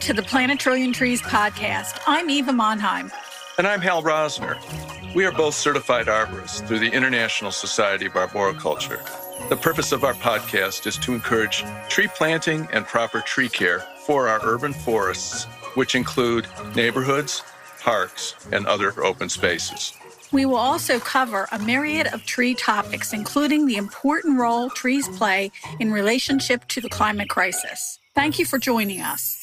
Welcome to the Plant a Trillion Trees podcast. I'm Eva Monheim. And I'm Hal Rosner. We are both certified arborists through the International Society of Arboriculture. The purpose of our podcast is to encourage tree planting and proper tree care for our urban forests, which include neighborhoods, parks, and other open spaces. We will also cover a myriad of tree topics, including the important role trees play in relationship to the climate crisis. Thank you for joining us.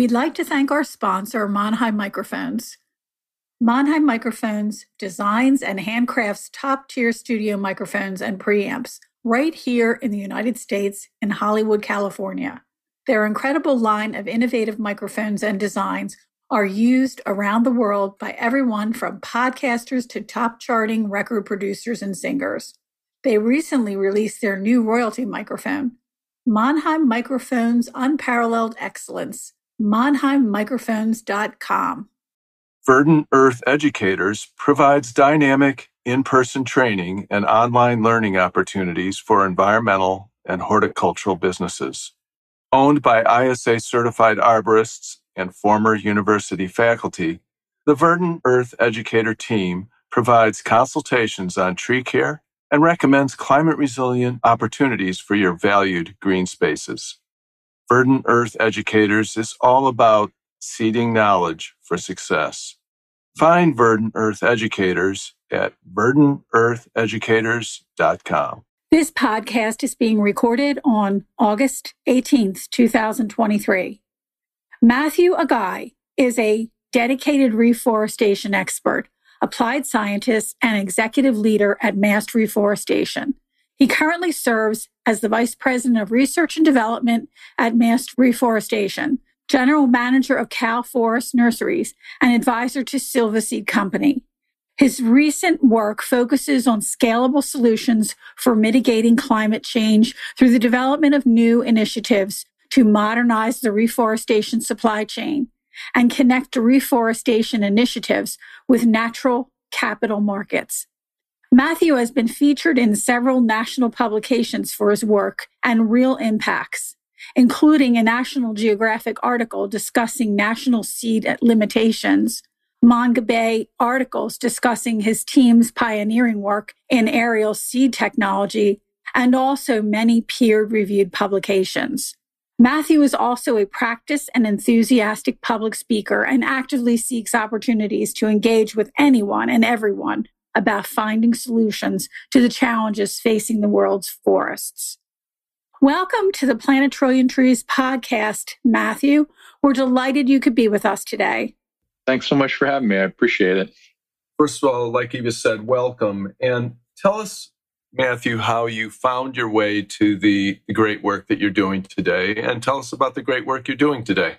We'd like to thank our sponsor, Monheim Microphones. Monheim Microphones designs and handcrafts top tier studio microphones and preamps right here in the United States in Hollywood, California. Their incredible line of innovative microphones and designs are used around the world by everyone from podcasters to top charting record producers and singers. They recently released their new royalty microphone, Monheim Microphones Unparalleled Excellence, monheimmicrophones.com. Verdant Earth Educators provides dynamic in person training and online learning opportunities for environmental and horticultural businesses. Owned by ISA certified arborists and former university faculty, the Verdant Earth Educator team provides consultations on tree care and recommends climate resilient opportunities for your valued green spaces. Verdant Earth Educators is all about seeding knowledge for success. Find Verdant Earth Educators at verdanteartheducators.com. This podcast is being recorded on August 18th, 2023. Matthew Aghai is a dedicated reforestation expert, applied scientist, and executive leader at Mast Reforestation. He currently serves as the Vice President of Research and Development at Mast Reforestation, General Manager of Cal Forest Nurseries, and advisor to Silvaseed Company. His recent work focuses on scalable solutions for mitigating climate change through the development of new initiatives to modernize the reforestation supply chain and connect reforestation initiatives with natural capital markets. Matthew has been featured in several national publications for his work and real impacts, including a National Geographic article discussing national seed limitations, Mongabay articles discussing his team's pioneering work in aerial seed technology, and also many peer reviewed publications. Matthew is also a practiced and enthusiastic public speaker and actively seeks opportunities to engage with anyone and everyone about finding solutions to the challenges facing the world's forests. Welcome to the Plant a Trillion Trees podcast, Matthew. We're delighted you could be with us today. Thanks so much for having me. I appreciate it. First of all, like Eva said, welcome. And tell us Matthew, how you found your way to the, great work that you're doing today, and tell us about the great work you're doing today.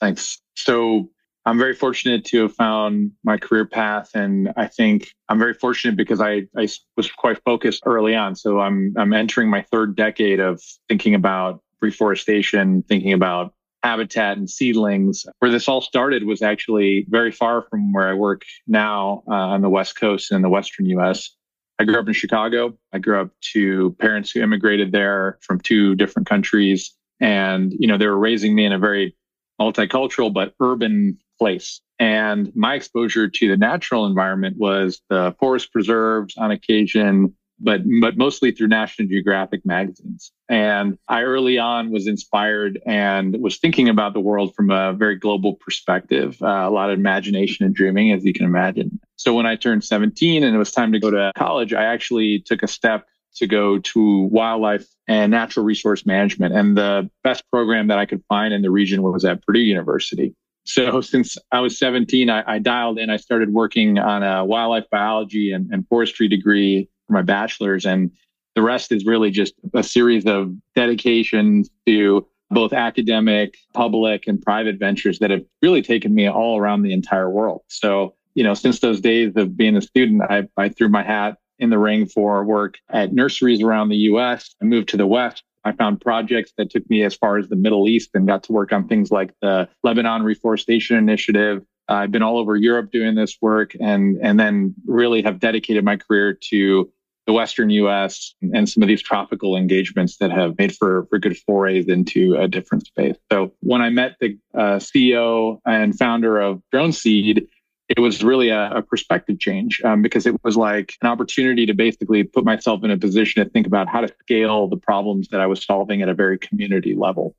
Thanks. So, I'm very fortunate to have found my career path, and I think I'm very fortunate because I, I was quite focused early on. So I'm I'm entering my third decade of thinking about reforestation, thinking about habitat and seedlings. Where this all started was actually very far from where I work now uh, on the West Coast in the Western U.S. I grew up in Chicago. I grew up to parents who immigrated there from two different countries. And, you know, they were raising me in a very multicultural but urban place. And my exposure to the natural environment was the forest preserves on occasion, but but mostly through National Geographic magazines. And I early on was inspired and was thinking about the world from a very global perspective, uh, a lot of imagination and dreaming, as you can imagine. So when I turned 17 and it was time to go to college, I actually took a step to go to wildlife and natural resource management. And the best program that I could find in the region was at Purdue University. So since I was 17, I, I dialed in. I started working on a wildlife biology and, and forestry degree for my bachelor's. And the rest is really just a series of dedications to both academic, public, and private ventures that have really taken me all around the entire world. So, you know, since those days of being a student, I, I threw my hat in the ring for work at nurseries around the US. I moved to the West. I found projects that took me as far as the Middle East and got to work on things like the Lebanon Reforestation Initiative. Uh, I've been all over Europe doing this work and, and then really have dedicated my career to the Western US and some of these tropical engagements that have made for, for good forays into a different space. So when I met the uh, CEO and founder of DroneSeed, it was really a, a perspective change um, because it was like an opportunity to basically put myself in a position to think about how to scale the problems that I was solving at a very community level.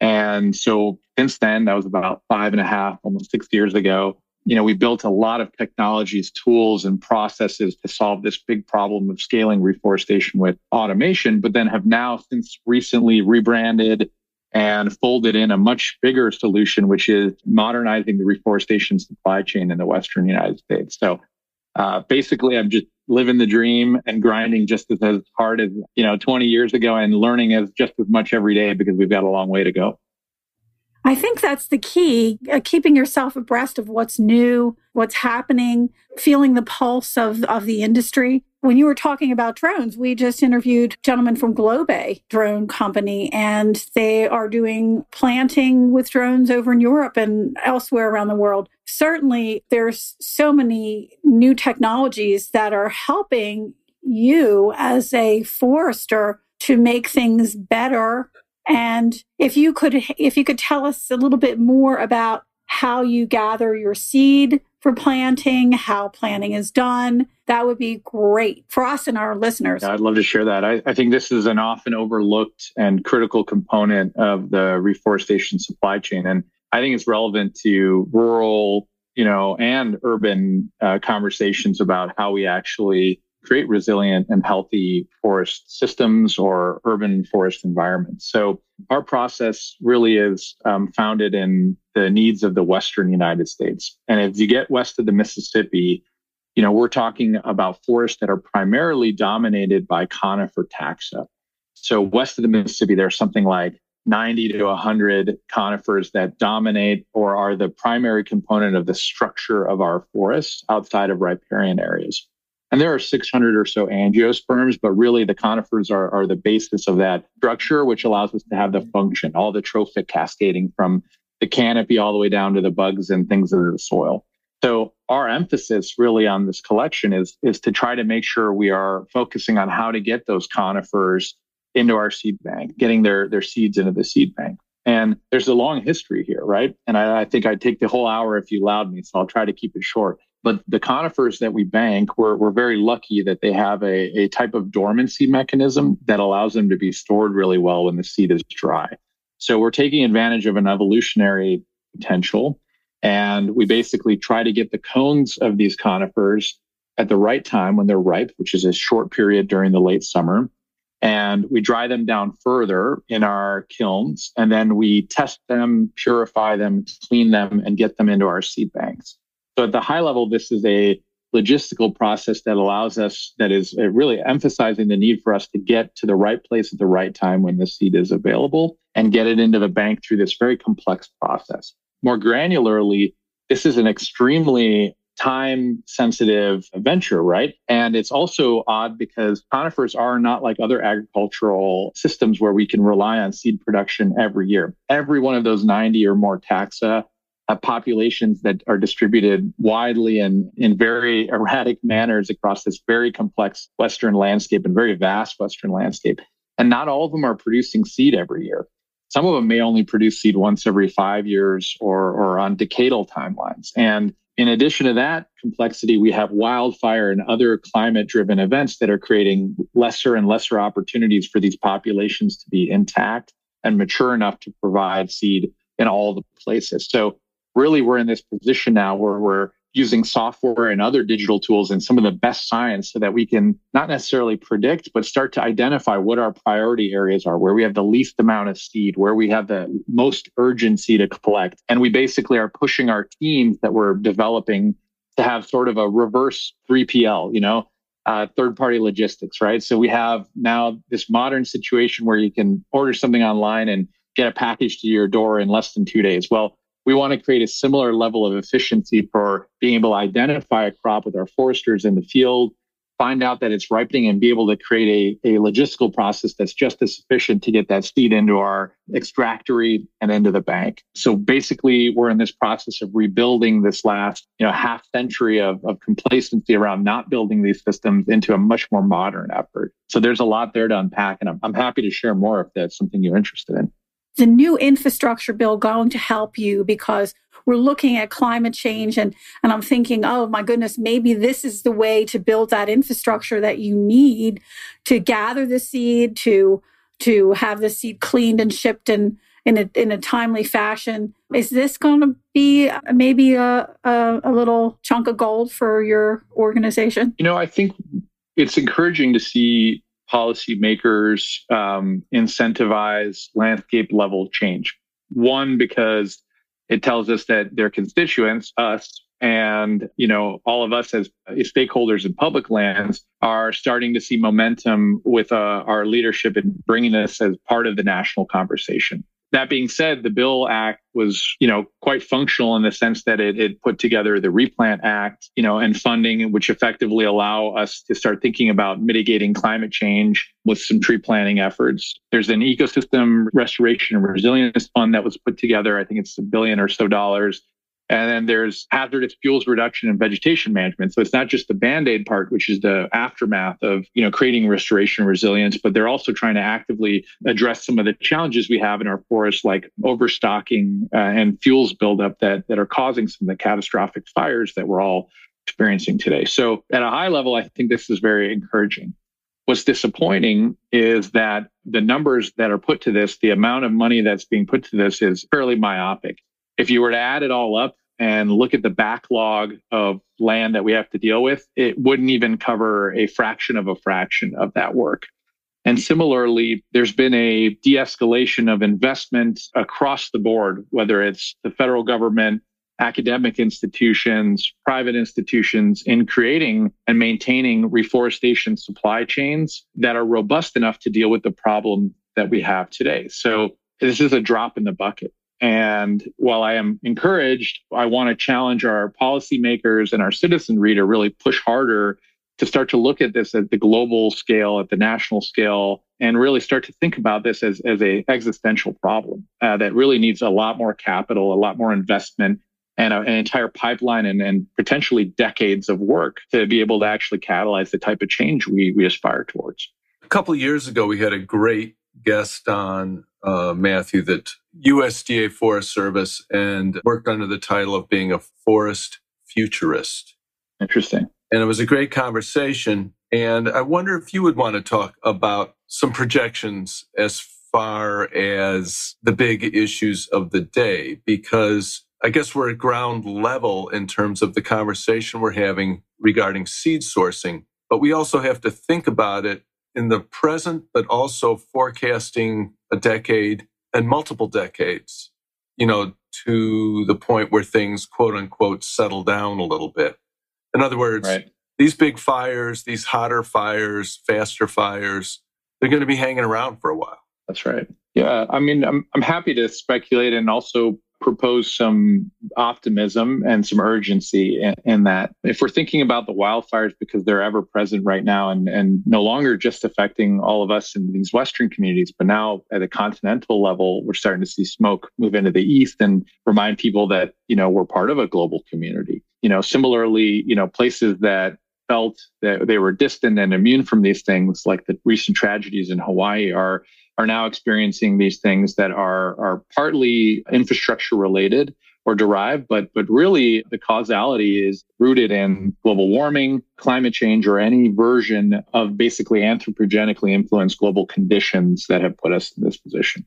And so since then, that was about five and a half, almost six years ago. You know, we built a lot of technologies, tools, and processes to solve this big problem of scaling reforestation with automation, but then have now since recently rebranded and folded in a much bigger solution, which is modernizing the reforestation supply chain in the Western United States. So uh, basically, I'm just living the dream and grinding just as, as hard as, you know, 20 years ago and learning as just as much every day because we've got a long way to go. I think that's the key, uh, keeping yourself abreast of what's new, what's happening, feeling the pulse of, of the industry. When you were talking about drones, we just interviewed a gentleman from Globe drone company, and they are doing planting with drones over in Europe and elsewhere around the world. Certainly, there's so many new technologies that are helping you as a forester to make things better and if you could, if you could tell us a little bit more about how you gather your seed for planting, how planting is done, that would be great for us and our listeners. I'd love to share that. I, I, think this is an often overlooked and critical component of the reforestation supply chain. And I think it's relevant to rural, you know, and urban uh, conversations about how we actually create resilient and healthy forest systems or urban forest environments. So our process really is um, founded in the needs of the Western United States. And as you get west of the Mississippi, you know, we're talking about forests that are primarily dominated by conifer taxa. So west of the Mississippi, there's something like 90 to 100 conifers that dominate or are the primary component of the structure of our forests outside of riparian areas. And there are 600 or so angiosperms, but really the conifers are, are the basis of that structure, which allows us to have the mm-hmm. function, all the trophic cascading from the canopy all the way down to the bugs and things in the soil. So our emphasis really on this collection is, is to try to make sure we are focusing on how to get those conifers into our seed bank, getting their, their seeds into the seed bank. And there's a long history here, right? And I, I think I'd take the whole hour if you allowed me. So I'll try to keep it short. But the conifers that we bank, we're, we're very lucky that they have a, a type of dormancy mechanism that allows them to be stored really well when the seed is dry. So we're taking advantage of an evolutionary potential. And we basically try to get the cones of these conifers at the right time when they're ripe, which is a short period during the late summer. And we dry them down further in our kilns. And then we test them, purify them, clean them, and get them into our seed banks. So at the high level, this is a logistical process that allows us, that is uh, really emphasizing the need for us to get to the right place at the right time when the seed is available and get it into the bank through this very complex process. More granularly, this is an extremely time sensitive venture, right? And it's also odd because conifers are not like other agricultural systems where we can rely on seed production every year. Every one of those 90 or more taxa have populations that are distributed widely and in very erratic manners across this very complex Western landscape and very vast Western landscape. And not all of them are producing seed every year. Some of them may only produce seed once every five years or, or on decadal timelines. And in addition to that complexity, we have wildfire and other climate driven events that are creating lesser and lesser opportunities for these populations to be intact and mature enough to provide seed in all the places. So really we're in this position now where we're using software and other digital tools and some of the best science so that we can not necessarily predict, but start to identify what our priority areas are, where we have the least amount of seed, where we have the most urgency to collect. And we basically are pushing our teams that we're developing to have sort of a reverse 3PL, you know, uh, third party logistics, right? So we have now this modern situation where you can order something online and get a package to your door in less than two days. Well, we want to create a similar level of efficiency for being able to identify a crop with our foresters in the field, find out that it's ripening and be able to create a, a logistical process that's just as sufficient to get that seed into our extractory and into the bank. So basically, we're in this process of rebuilding this last, you know, half century of, of complacency around not building these systems into a much more modern effort. So there's a lot there to unpack, and I'm, I'm happy to share more if that's something you're interested in. The new infrastructure bill going to help you because we're looking at climate change and, and I'm thinking, oh my goodness, maybe this is the way to build that infrastructure that you need to gather the seed, to, to have the seed cleaned and shipped in, in a, in a timely fashion. Is this going to be uh, maybe a, a, a little chunk of gold for your organization? You know, I think it's encouraging to see policymakers um, incentivize landscape level change. One, because it tells us that their constituents, us, and you know all of us as stakeholders in public lands are starting to see momentum with uh, our leadership in bringing this as part of the national conversation that being said, the Bill Act was, you know, quite functional in the sense that it, it put together the Replant Act, you know, and funding, which effectively allow us to start thinking about mitigating climate change with some tree planting efforts. There's an ecosystem restoration and resilience fund that was put together. I think it's a billion or so dollars and then there's hazardous fuels reduction and vegetation management. So it's not just the band-aid part, which is the aftermath of, you know, creating restoration resilience, but they're also trying to actively address some of the challenges we have in our forests, like overstocking uh, and fuels buildup that, that are causing some of the catastrophic fires that we're all experiencing today. So at a high level, I think this is very encouraging. What's disappointing is that the numbers that are put to this, the amount of money that's being put to this is fairly myopic if you were to add it all up and look at the backlog of land that we have to deal with, it wouldn't even cover a fraction of a fraction of that work. And similarly, there's been a de escalation of investment across the board, whether it's the federal government, academic institutions, private institutions in creating and maintaining reforestation supply chains that are robust enough to deal with the problem that we have today. So this is a drop in the bucket. And while I am encouraged, I want to challenge our policymakers and our citizenry to really push harder to start to look at this at the global scale, at the national scale, and really start to think about this as, as a existential problem uh, that really needs a lot more capital, a lot more investment, and a, an entire pipeline and, and potentially decades of work to be able to actually catalyze the type of change we, we aspire towards. A couple years ago, we had a great guest on uh, Matthew that USDA Forest Service and worked under the title of being a forest futurist. Interesting. And it was a great conversation. And I wonder if you would want to talk about some projections as far as the big issues of the day, because I guess we're at ground level in terms of the conversation we're having regarding seed sourcing, but we also have to think about it in the present, but also forecasting a decade and multiple decades, you know, to the point where things quote unquote settle down a little bit. In other words, right. these big fires, these hotter fires, faster fires, they're going to be hanging around for a while. That's right. Yeah. I mean, I'm, I'm happy to speculate and also propose some optimism and some urgency in, in, that. If we're thinking about the wildfires because they're ever present right now and, and no longer just affecting all of us in these Western communities, but now at a continental level, we're starting to see smoke move into the East and remind people that, you know, we're part of a global community. You know, similarly, you know, places that felt that they were distant and immune from these things, like the recent tragedies in Hawaii, are are now experiencing these things that are, are partly infrastructure related or derived, but, but really the causality is rooted in global warming, climate change, or any version of basically anthropogenically influenced global conditions that have put us in this position.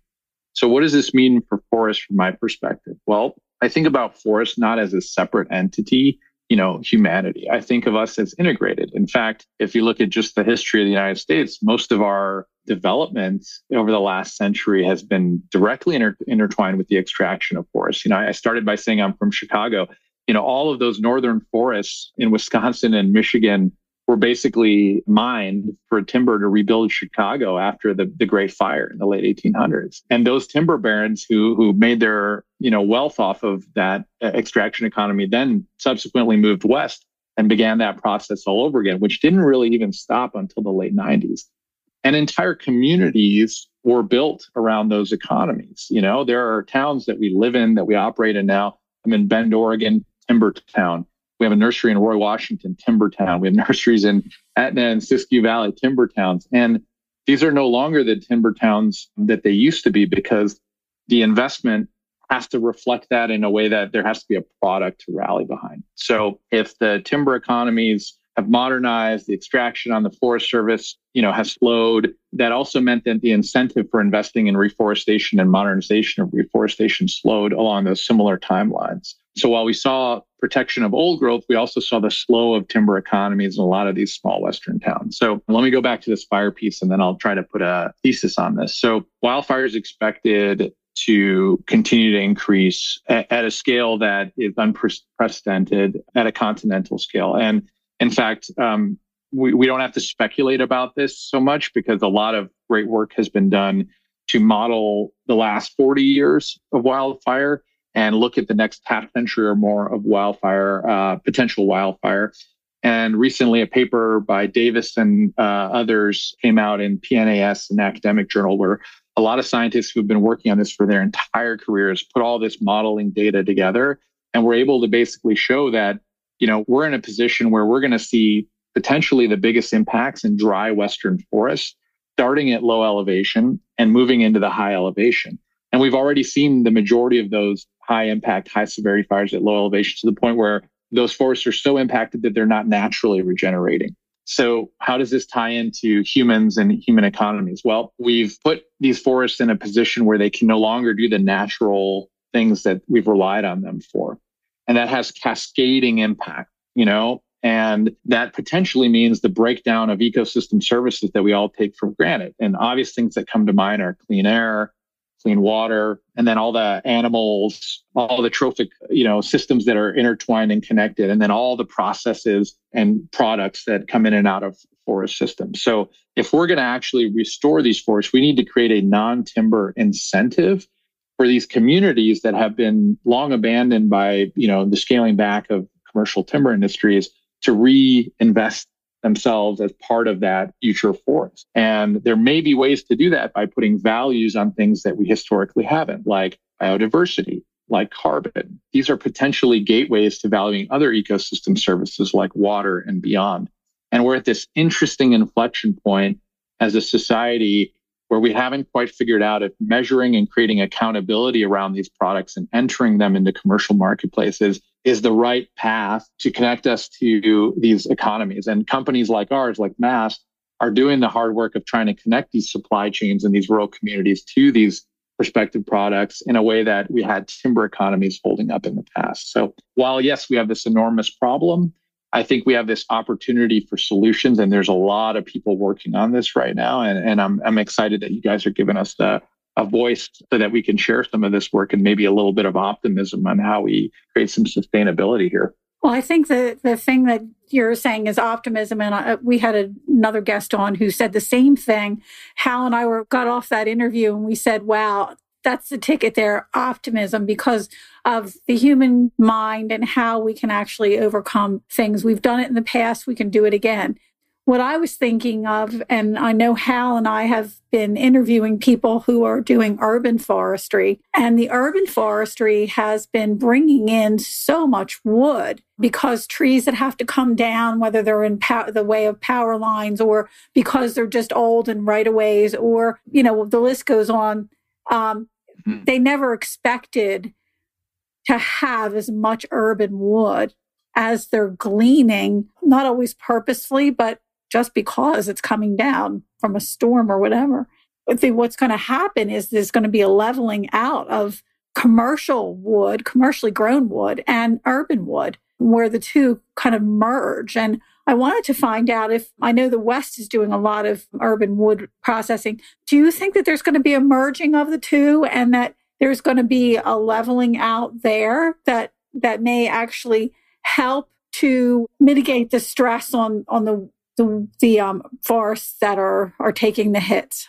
So what does this mean for forests from my perspective? Well, I think about forests not as a separate entity, you know, humanity. I think of us as integrated. In fact, if you look at just the history of the United States, most of our development over the last century has been directly inter- intertwined with the extraction of forests. You know, I started by saying I'm from Chicago. You know, all of those northern forests in Wisconsin and Michigan were basically mined for timber to rebuild Chicago after the, the Great Fire in the late 1800s. And those timber barons who who made their you know wealth off of that uh, extraction economy then subsequently moved west and began that process all over again, which didn't really even stop until the late 90s. And entire communities were built around those economies. You know, there are towns that we live in that we operate in now. I'm in Bend, Oregon, Timber Town. We have a nursery in Roy, Washington, Timber Town. We have nurseries in Etna and Siskiyou Valley, Timber Towns. And these are no longer the timber towns that they used to be because the investment has to reflect that in a way that there has to be a product to rally behind. So if the timber economies have modernized, the extraction on the Forest Service, you know, has slowed. That also meant that the incentive for investing in reforestation and modernization of reforestation slowed along those similar timelines. So while we saw protection of old growth, we also saw the slow of timber economies in a lot of these small Western towns. So let me go back to this fire piece and then I'll try to put a thesis on this. So wildfires expected to continue to increase at, a scale that is unprecedented at a continental scale. And in fact, um, we, we don't have to speculate about this so much because a lot of great work has been done to model the last 40 years of wildfire and look at the next half century or more of wildfire, uh, potential wildfire. And recently, a paper by Davis and uh, others came out in PNAS, an academic journal, where a lot of scientists who've been working on this for their entire careers put all this modeling data together and we're able to basically show that you know, we're in a position where we're going to see potentially the biggest impacts in dry Western forests, starting at low elevation and moving into the high elevation. And we've already seen the majority of those high impact, high severity fires at low elevation to the point where those forests are so impacted that they're not naturally regenerating. So how does this tie into humans and human economies? Well, we've put these forests in a position where they can no longer do the natural things that we've relied on them for and that has cascading impact, you know, and that potentially means the breakdown of ecosystem services that we all take for granted. And obvious things that come to mind are clean air, clean water, and then all the animals, all the trophic, you know, systems that are intertwined and connected, and then all the processes and products that come in and out of forest systems. So if we're going to actually restore these forests, we need to create a non-timber incentive for these communities that have been long abandoned by, you know, the scaling back of commercial timber industries to reinvest themselves as part of that future forest. And there may be ways to do that by putting values on things that we historically haven't, like biodiversity, like carbon. These are potentially gateways to valuing other ecosystem services like water and beyond. And we're at this interesting inflection point as a society where we haven't quite figured out if measuring and creating accountability around these products and entering them into commercial marketplaces is the right path to connect us to these economies. And companies like ours, like Mast, are doing the hard work of trying to connect these supply chains and these rural communities to these prospective products in a way that we had timber economies holding up in the past. So while yes, we have this enormous problem, I think we have this opportunity for solutions, and there's a lot of people working on this right now. And, and I'm, I'm excited that you guys are giving us the, a voice so that we can share some of this work and maybe a little bit of optimism on how we create some sustainability here. Well, I think the, the thing that you're saying is optimism. And I, we had a, another guest on who said the same thing. Hal and I were got off that interview and we said, wow, that's the ticket there optimism because of the human mind and how we can actually overcome things. We've done it in the past, we can do it again. What I was thinking of, and I know Hal and I have been interviewing people who are doing urban forestry, and the urban forestry has been bringing in so much wood because trees that have to come down, whether they're in pow- the way of power lines or because they're just old and right of ways, or, you know, the list goes on. Um, mm-hmm. They never expected to have as much urban wood as they're gleaning, not always purposefully, but just because it's coming down from a storm or whatever. I think what's going to happen is there's going to be a leveling out of commercial wood, commercially grown wood, and urban wood, where the two kind of merge. And I wanted to find out if I know the West is doing a lot of urban wood processing. Do you think that there's going to be a merging of the two and that there's going to be a leveling out there that that may actually help to mitigate the stress on on the the, the um, forests that are are taking the hits.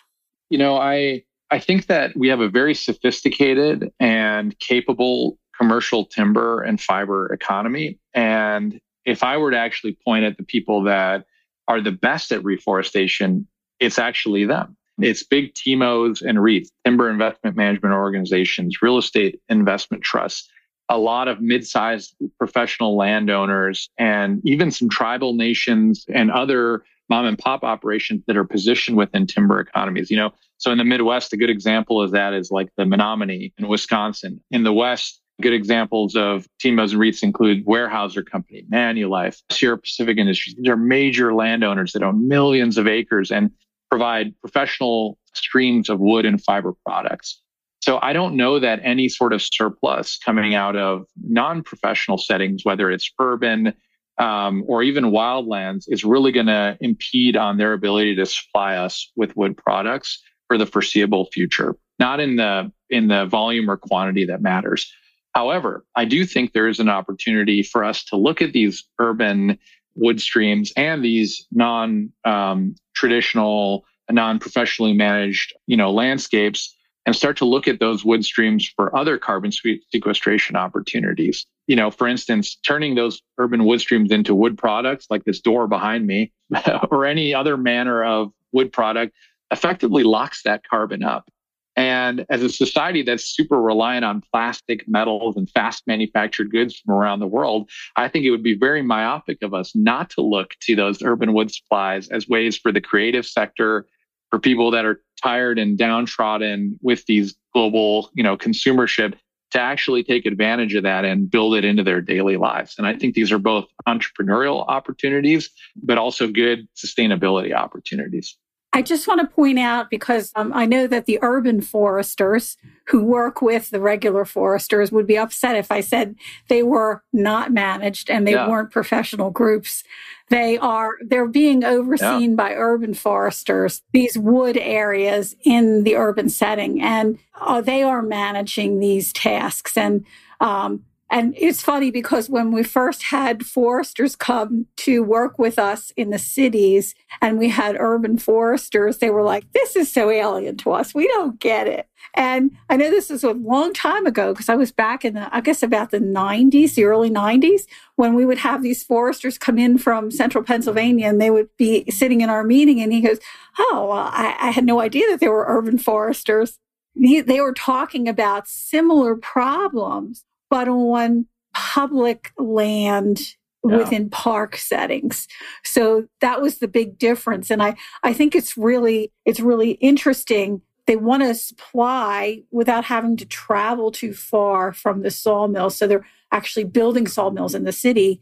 You know, I I think that we have a very sophisticated and capable commercial timber and fiber economy, and if I were to actually point at the people that are the best at reforestation, it's actually them. Hmm. It's big TIMOs and REITs, timber investment management organizations, real estate investment trusts, a lot of mid-sized professional landowners, and even some tribal nations and other mom and pop operations that are positioned within timber economies. You know, so in the Midwest, a good example of that is like the Menominee in Wisconsin. In the West, good examples of TIMOs and REITs include Weyerhaeuser Company, Manulife, Sierra Pacific Industries. These are major landowners that own millions of acres and provide professional streams of wood and fiber products. So I don't know that any sort of surplus coming out of non-professional settings, whether it's urban um, or even wildlands, is really going to impede on their ability to supply us with wood products for the foreseeable future. Not in the in the volume or quantity that matters. However, I do think there is an opportunity for us to look at these urban wood streams and these non um, traditional, non professionally managed, you know, landscapes and start to look at those wood streams for other carbon sequestration opportunities. You know, for instance, turning those urban wood streams into wood products like this door behind me or any other manner of wood product effectively locks that carbon up. And as a society that's super reliant on plastic, metals, and fast manufactured goods from around the world, I think it would be very myopic of us not to look to those urban wood supplies as ways for the creative sector, for people that are tired and downtrodden with these global, you know, consumership to actually take advantage of that and build it into their daily lives. And I think these are both entrepreneurial opportunities, but also good sustainability opportunities. I just want to point out because um, I know that the urban foresters who work with the regular foresters would be upset if I said they were not managed and they yeah. weren't professional groups. They are, they're being overseen yeah. by urban foresters, these wood areas in the urban setting, and uh, they are managing these tasks. And um, and it's funny because when we first had foresters come to work with us in the cities and we had urban foresters, they were like, this is so alien to us. We don't get it. And I know this is a long time ago because I was back in the, I guess about the 90s, the early 90s, when we would have these foresters come in from central Pennsylvania and they would be sitting in our meeting. And he goes, Oh, well, I, I had no idea that there were urban foresters. They were talking about similar problems but on public land yeah. within park settings. So that was the big difference. And I, I think it's really, it's really interesting. They want to supply without having to travel too far from the sawmill. So they're actually building sawmills in the city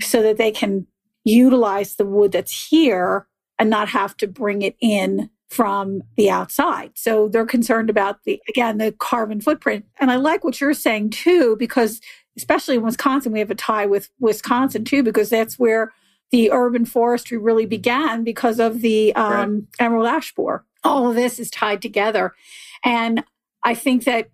so that they can utilize the wood that's here and not have to bring it in from the outside. So they're concerned about the, again, the carbon footprint. And I like what you're saying too, because especially in Wisconsin, we have a tie with Wisconsin too, because that's where the urban forestry really began because of the um, right. emerald ash borer. All of this is tied together. And I think that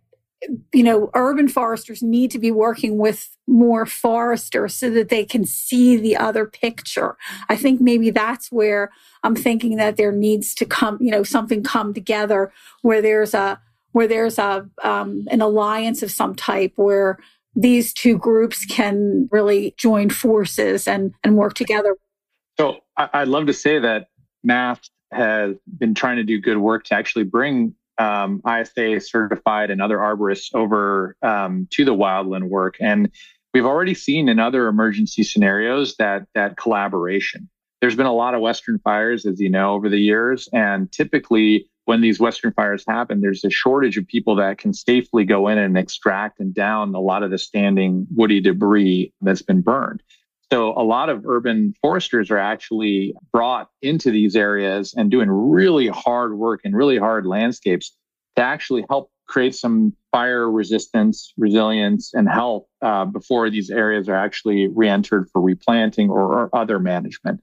you know, urban foresters need to be working with more foresters so that they can see the other picture. I think maybe that's where I'm thinking that there needs to come, you know, something come together where there's a where there's a um, an alliance of some type where these two groups can really join forces and and work together. So I'd love to say that Mast has been trying to do good work to actually bring um, ISA certified and other arborists over um, to the wildland work. And we've already seen in other emergency scenarios that that collaboration. There's been a lot of Western fires, as you know, over the years, and typically when these Western fires happen, there's a shortage of people that can safely go in and extract and down a lot of the standing woody debris that's been burned. So a lot of urban foresters are actually brought into these areas and doing really hard work and really hard landscapes to actually help create some fire resistance, resilience, and health uh, before these areas are actually re-entered for replanting or, or other management.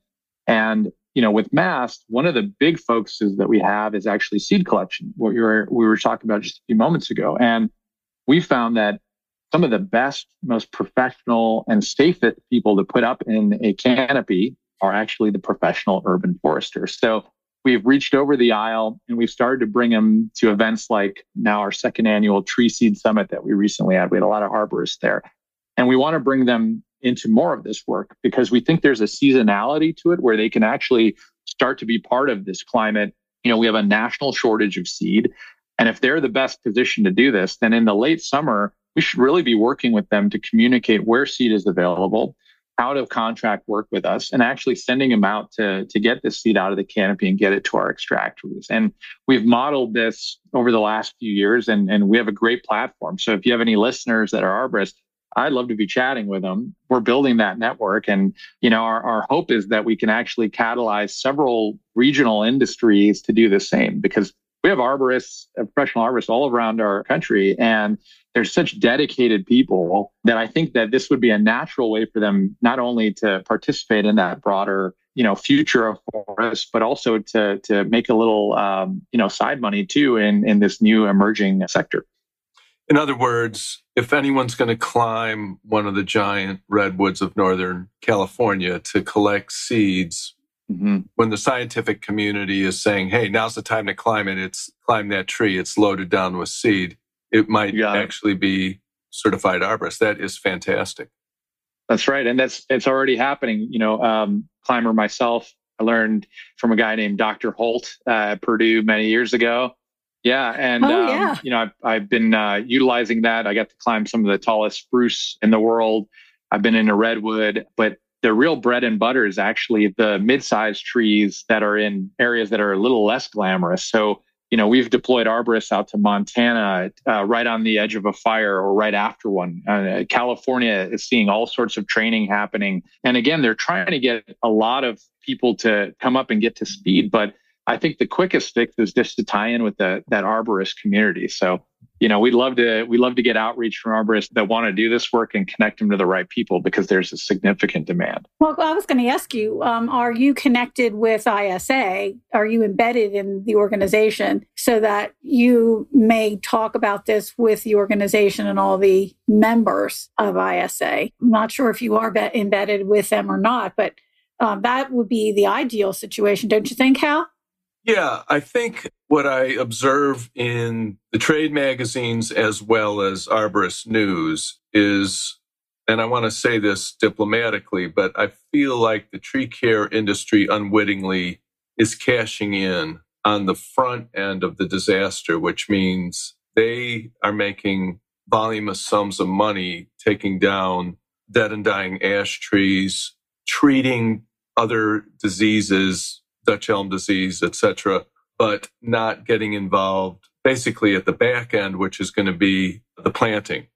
And you know, with Mast, one of the big focuses that we have is actually seed collection, what you were, we were talking about just a few moments ago. And we found that some of the best, most professional and safest people to put up in a canopy are actually the professional urban foresters. So we've reached over the aisle and we've started to bring them to events like now our second annual tree seed summit that we recently had. We had a lot of arborists there. And we want to bring them into more of this work because we think there's a seasonality to it where they can actually start to be part of this climate. You know, we have a national shortage of seed. And if they're the best position to do this, then in the late summer, we should really be working with them to communicate where seed is available, how to contract work with us, and actually sending them out to, to get this seed out of the canopy and get it to our extractors. And we've modeled this over the last few years, and, and we have a great platform. So if you have any listeners that are arborists, I'd love to be chatting with them. We're building that network. And, you know, our, our hope is that we can actually catalyze several regional industries to do the same because we have arborists, uh, professional arborists all around our country. And there's such dedicated people that I think that this would be a natural way for them not only to participate in that broader, you know, future of forests, but also to to make a little, um, you know, side money too in in this new emerging sector. In other words, if anyone's going to climb one of the giant redwoods of Northern California to collect seeds Mm-hmm. When the scientific community is saying, "Hey, now's the time to climb it," it's climb that tree. It's loaded down with seed. It might actually be certified arborist. That is fantastic. That's right, and that's it's already happening. You know, um, climber myself. I learned from a guy named Dr. Holt uh, at Purdue many years ago. Yeah, and oh, um, yeah. you know, I've, I've been uh, utilizing that. I got to climb some of the tallest spruce in the world. I've been in a redwood, but the real bread and butter is actually the mid-sized trees that are in areas that are a little less glamorous. So, you know, we've deployed arborists out to Montana, uh, right on the edge of a fire or right after one. Uh, California is seeing all sorts of training happening, and again, they're trying to get a lot of people to come up and get to speed, but I think the quickest fix is just to tie in with the, that arborist community. So, you know, we'd love to we love to get outreach from arborists that want to do this work and connect them to the right people because there's a significant demand. Well, I was going to ask you, um, are you connected with ISA? Are you embedded in the organization so that you may talk about this with the organization and all the members of ISA? I'm not sure if you are be- embedded with them or not, but um, that would be the ideal situation, don't you think, Hal? Yeah, I think what I observe in the trade magazines as well as Arborist News is, and I want to say this diplomatically, but I feel like the tree care industry unwittingly is cashing in on the front end of the disaster, which means they are making voluminous sums of money taking down dead and dying ash trees, treating other diseases Dutch elm disease, etc., but not getting involved basically at the back end, which is going to be the planting.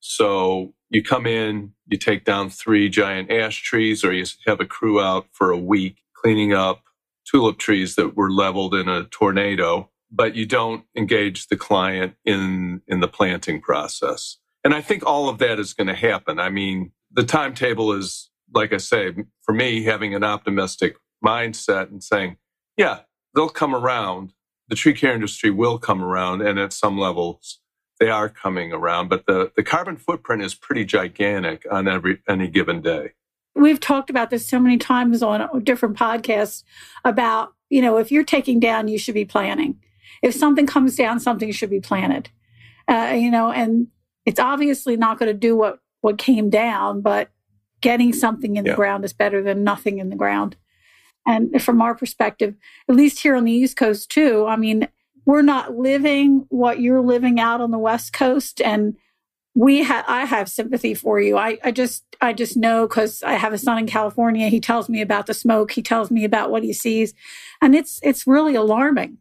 So you come in, you take down three giant ash trees, or you have a crew out for a week cleaning up tulip trees that were leveled in a tornado, but you don't engage the client in, in the planting process. And I think all of that is going to happen. I mean, the timetable is, like I say, for me, having an optimistic mindset and saying, yeah, they'll come around. The tree care industry will come around. And at some levels, they are coming around. But the, the carbon footprint is pretty gigantic on every any given day. We've talked about this so many times on different podcasts about, you know, if you're taking down, you should be planning. If something comes down, something should be planted. Uh, you know, and it's obviously not going to do what what came down, but getting something in yeah. the ground is better than nothing in the ground. And from our perspective, at least here on the East Coast too, I mean, we're not living what you're living out on the West Coast. And we have, I have sympathy for you. I, I just, I just know because I have a son in California. He tells me about the smoke. He tells me about what he sees. And it's, it's really alarming.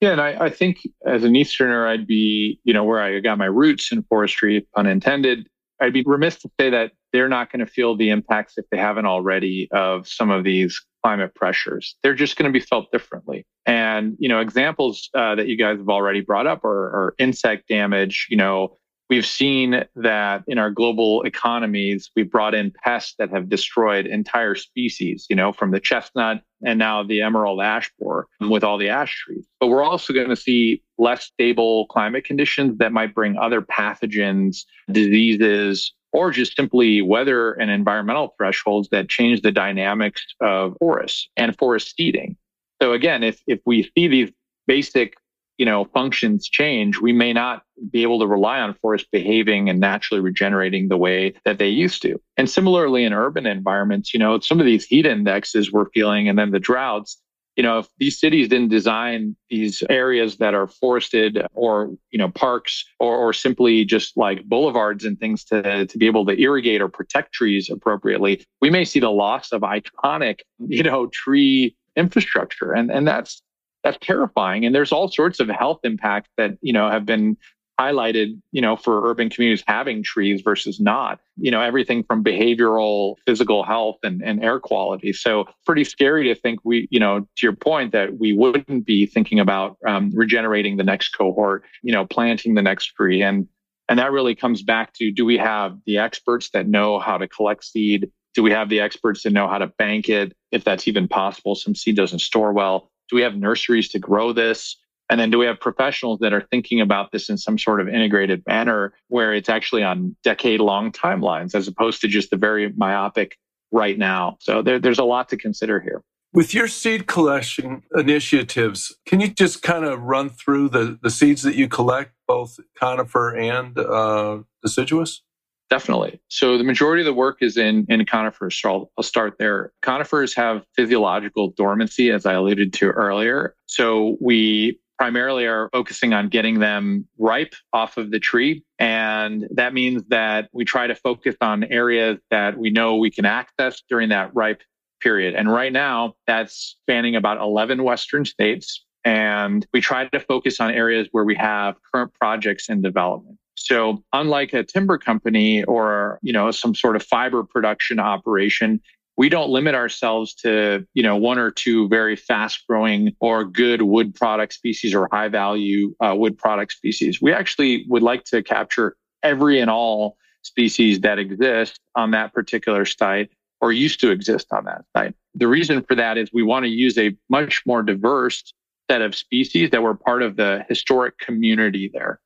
Yeah, and I, I, think as an Easterner, I'd be, you know, where I got my roots in forestry, unintended. I'd be remiss to say that they're not going to feel the impacts if they haven't already of some of these climate pressures. They're just going to be felt differently. And, you know, examples uh, that you guys have already brought up are, are insect damage. You know, we've seen that in our global economies, we've brought in pests that have destroyed entire species, you know, from the chestnut and now the emerald ash borer with all the ash trees. But we're also going to see less stable climate conditions that might bring other pathogens, diseases, or just simply weather and environmental thresholds that change the dynamics of forests and forest seeding. So again, if, if we see these basic you know, functions change, we may not be able to rely on forests behaving and naturally regenerating the way that they used to. And similarly in urban environments, you know, some of these heat indexes we're feeling and then the droughts, you know, if these cities didn't design these areas that are forested or, you know, parks or, or simply just like boulevards and things to, to be able to irrigate or protect trees appropriately, we may see the loss of iconic, you know, tree infrastructure. And, and that's, that's terrifying. And there's all sorts of health impacts that, you know, have been highlighted, you know, for urban communities having trees versus not, you know, everything from behavioral, physical health and, and air quality. So pretty scary to think we, you know, to your point that we wouldn't be thinking about um, regenerating the next cohort, you know, planting the next tree. And, and that really comes back to, do we have the experts that know how to collect seed? Do we have the experts that know how to bank it? If that's even possible, some seed doesn't store well. Do we have nurseries to grow this? And then do we have professionals that are thinking about this in some sort of integrated manner where it's actually on decade long timelines as opposed to just the very myopic right now? So there, there's a lot to consider here. With your seed collection initiatives, can you just kind of run through the, the seeds that you collect, both conifer and uh, deciduous? Definitely. So the majority of the work is in, in conifers. So I'll, I'll start there. Conifers have physiological dormancy, as I alluded to earlier. So we primarily are focusing on getting them ripe off of the tree. And that means that we try to focus on areas that we know we can access during that ripe period. And right now, that's spanning about 11 Western states. And we try to focus on areas where we have current projects in development. So unlike a timber company or, you know, some sort of fiber production operation, we don't limit ourselves to, you know, one or two very fast growing or good wood product species or high value uh, wood product species. We actually would like to capture every and all species that exist on that particular site or used to exist on that site. The reason for that is we want to use a much more diverse set of species that were part of the historic community there.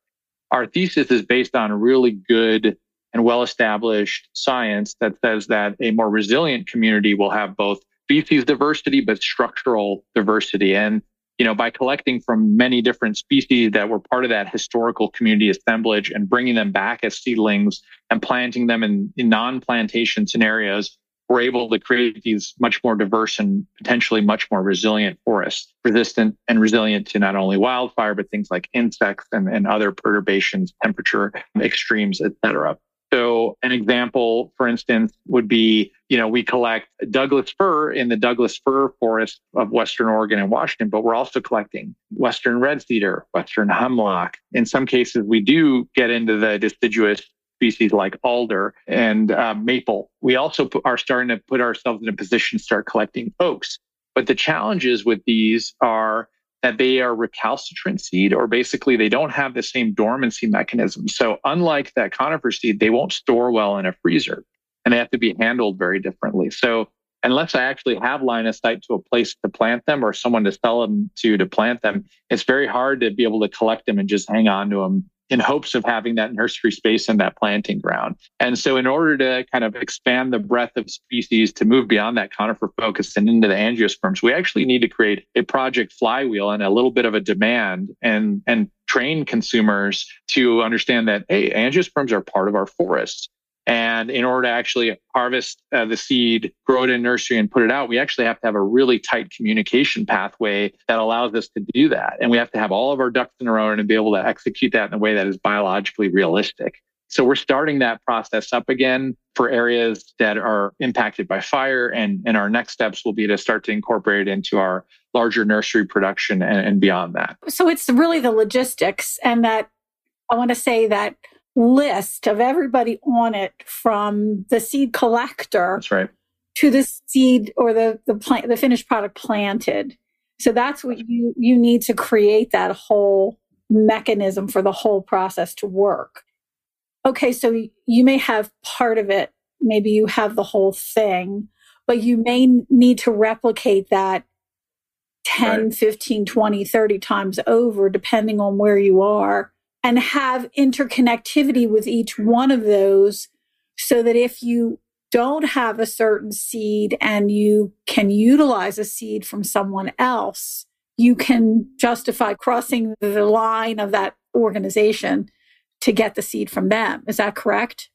Our thesis is based on really good and well established science that says that a more resilient community will have both species diversity, but structural diversity. And, you know, by collecting from many different species that were part of that historical community assemblage and bringing them back as seedlings and planting them in, in non plantation scenarios, we're able to create these much more diverse and potentially much more resilient forests, resistant and resilient to not only wildfire, but things like insects and, and other perturbations, temperature extremes, et cetera. So an example, for instance, would be, you know, we collect Douglas fir in the Douglas fir forest of Western Oregon and Washington, but we're also collecting Western red cedar, Western hemlock. In some cases, we do get into the deciduous species like alder and uh, maple. We also are starting to put ourselves in a position to start collecting oaks. But the challenges with these are that they are recalcitrant seed or basically they don't have the same dormancy mechanism. So unlike that conifer seed, they won't store well in a freezer and they have to be handled very differently. So unless I actually have line of sight to a place to plant them or someone to sell them to to plant them, it's very hard to be able to collect them and just hang on to them in hopes of having that nursery space and that planting ground. And so in order to kind of expand the breadth of species to move beyond that conifer focus and into the angiosperms, we actually need to create a project flywheel and a little bit of a demand and, and train consumers to understand that, hey, angiosperms are part of our forests. And in order to actually harvest uh, the seed, grow it in nursery and put it out, we actually have to have a really tight communication pathway that allows us to do that. And we have to have all of our ducks in a row and be able to execute that in a way that is biologically realistic. So we're starting that process up again for areas that are impacted by fire. And, and our next steps will be to start to incorporate it into our larger nursery production and, and beyond that. So it's really the logistics and that I want to say that list of everybody on it from the seed collector that's right. to the seed or the the plant the finished product planted. So that's what you you need to create that whole mechanism for the whole process to work. Okay so you may have part of it. Maybe you have the whole thing but you may need to replicate that 10 right. 15 20 30 times over depending on where you are and have interconnectivity with each one of those so that if you don't have a certain seed and you can utilize a seed from someone else, you can justify crossing the line of that organization to get the seed from them. Is that correct?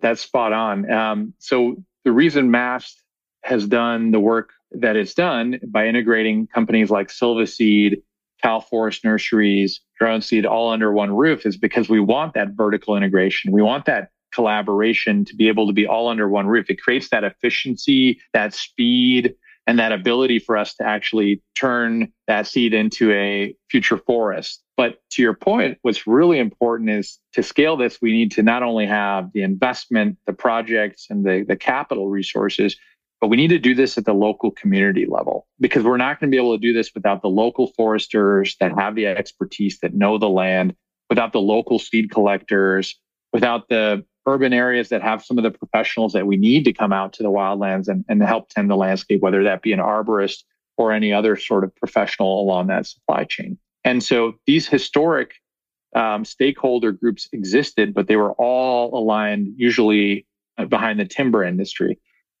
That's spot on. Um, so the reason Mast has done the work that it's done by integrating companies like Silvaseed, Cal Forest Nurseries, DroneSeed all under one roof is because we want that vertical integration. We want that collaboration to be able to be all under one roof. It creates that efficiency, that speed, and that ability for us to actually turn that seed into a future forest. But to your point, what's really important is to scale this, we need to not only have the investment, the projects, and the, the capital resources, but we need to do this at the local community level because we're not going to be able to do this without the local foresters that have the expertise, that know the land, without the local seed collectors, without the urban areas that have some of the professionals that we need to come out to the wildlands and, and help tend the landscape, whether that be an arborist or any other sort of professional along that supply chain. And so these historic um, stakeholder groups existed, but they were all aligned usually behind the timber industry.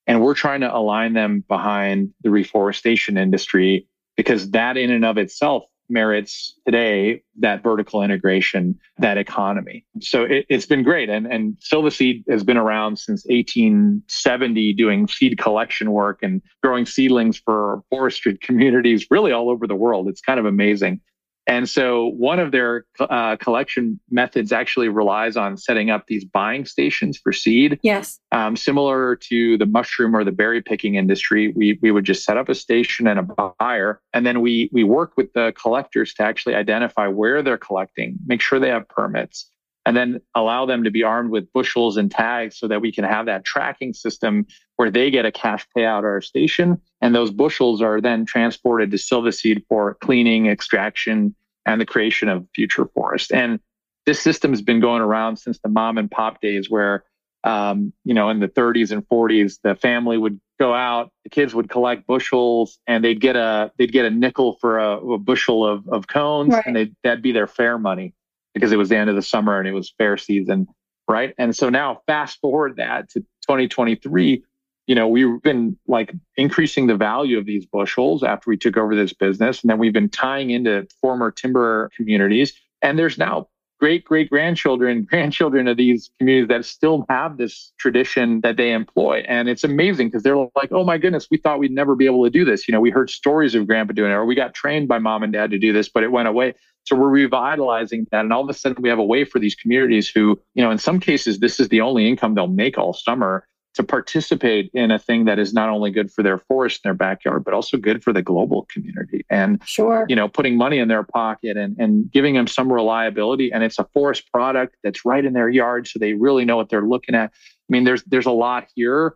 And we're trying to align them behind the reforestation industry because that in and of itself merits today that vertical integration, that economy. So it, has been great. And, and Silvaseed has been around since 1870 doing seed collection work and growing seedlings for forestry communities really all over the world. It's kind of amazing. And so one of their uh, collection methods actually relies on setting up these buying stations for seed. Yes. Um, similar to the mushroom or the berry picking industry, we, we would just set up a station and a buyer. And then we, we work with the collectors to actually identify where they're collecting, make sure they have permits, and then allow them to be armed with bushels and tags so that we can have that tracking system where they get a cash payout at our station. And those bushels are then transported to Silvaseed for cleaning, extraction, and the creation of future forest. And this system has been going around since the mom and pop days where, um, you know, in the 30s and 40s, the family would go out, the kids would collect bushels and they'd get a, they'd get a nickel for a, a bushel of, of cones right. and they'd, that'd be their fair money because it was the end of the summer and it was fair season, right? And so now fast forward that to 2023, you know, we've been like increasing the value of these bushels after we took over this business. And then we've been tying into former timber communities. And there's now great great grandchildren, grandchildren of these communities that still have this tradition that they employ. And it's amazing because they're like, oh my goodness, we thought we'd never be able to do this. You know, we heard stories of grandpa doing it, or we got trained by mom and dad to do this, but it went away. So we're revitalizing that. And all of a sudden we have a way for these communities who, you know, in some cases, this is the only income they'll make all summer to participate in a thing that is not only good for their forest in their backyard, but also good for the global community. And sure, you know, putting money in their pocket and, and giving them some reliability. And it's a forest product that's right in their yard. So they really know what they're looking at. I mean, there's there's a lot here.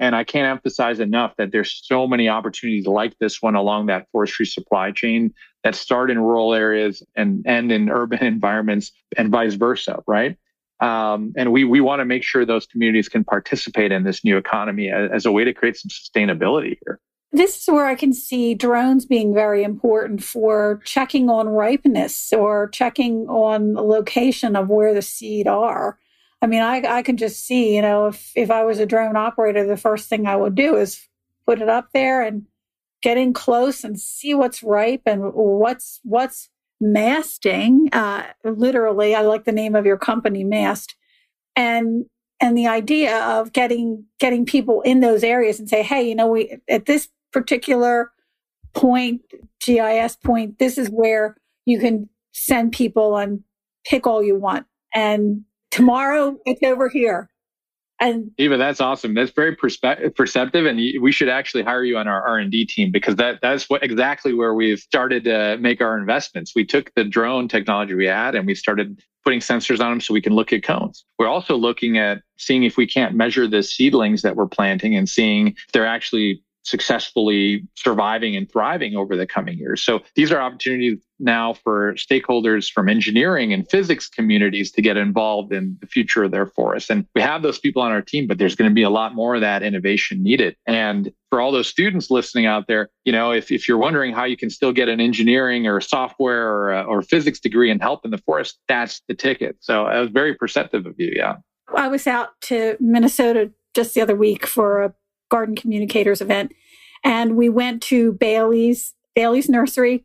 And I can't emphasize enough that there's so many opportunities like this one along that forestry supply chain that start in rural areas and end in urban environments and vice versa, right? Um, and we we want to make sure those communities can participate in this new economy as, as a way to create some sustainability here. This is where I can see drones being very important for checking on ripeness or checking on the location of where the seed are. I mean, I, I can just see, you know, if, if I was a drone operator, the first thing I would do is put it up there and get in close and see what's ripe and what's what's masting. Uh, literally, I like the name of your company, Mast, and and the idea of getting getting people in those areas and say, hey, you know, we at this particular point, GIS point, this is where you can send people and pick all you want. And tomorrow it's over here. And Eva, that's awesome. That's very perceptive, and we should actually hire you on our R and D team because that that's what exactly where we've started to make our investments. We took the drone technology we had, and we started putting sensors on them so we can look at cones. We're also looking at seeing if we can't measure the seedlings that we're planting and seeing if they're actually successfully surviving and thriving over the coming years. So these are opportunities now for stakeholders from engineering and physics communities to get involved in the future of their forests. And we have those people on our team, but there's going to be a lot more of that innovation needed. And for all those students listening out there, you know, if, if you're wondering how you can still get an engineering or software or, a, or physics degree and help in the forest, that's the ticket. So I was very perceptive of you. Yeah. I was out to Minnesota just the other week for a garden communicators event and we went to Bailey's Bailey's nursery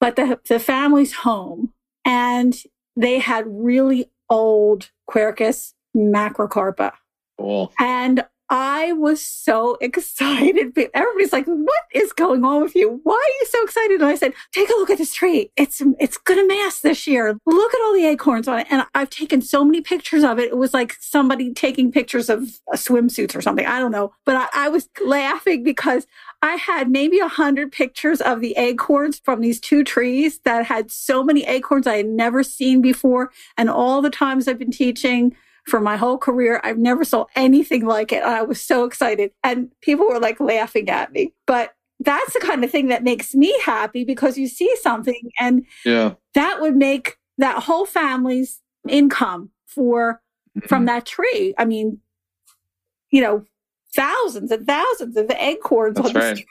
but the, the family's home and they had really old Quercus macrocarpa. Cool. And I was so excited. Everybody's like, "What is going on with you? Why are you so excited?" And I said, "Take a look at this tree. It's it's to mast this year. Look at all the acorns on it." And I've taken so many pictures of it. It was like somebody taking pictures of swimsuits or something. I don't know, but I, I was laughing because I had maybe a hundred pictures of the acorns from these two trees that had so many acorns I had never seen before. And all the times I've been teaching for my whole career. I've never saw anything like it. And I was so excited. And people were like laughing at me. But that's the kind of thing that makes me happy because you see something and yeah. that would make that whole family's income for mm-hmm. from that tree. I mean, you know, thousands and thousands of acorns That's on right. Tree.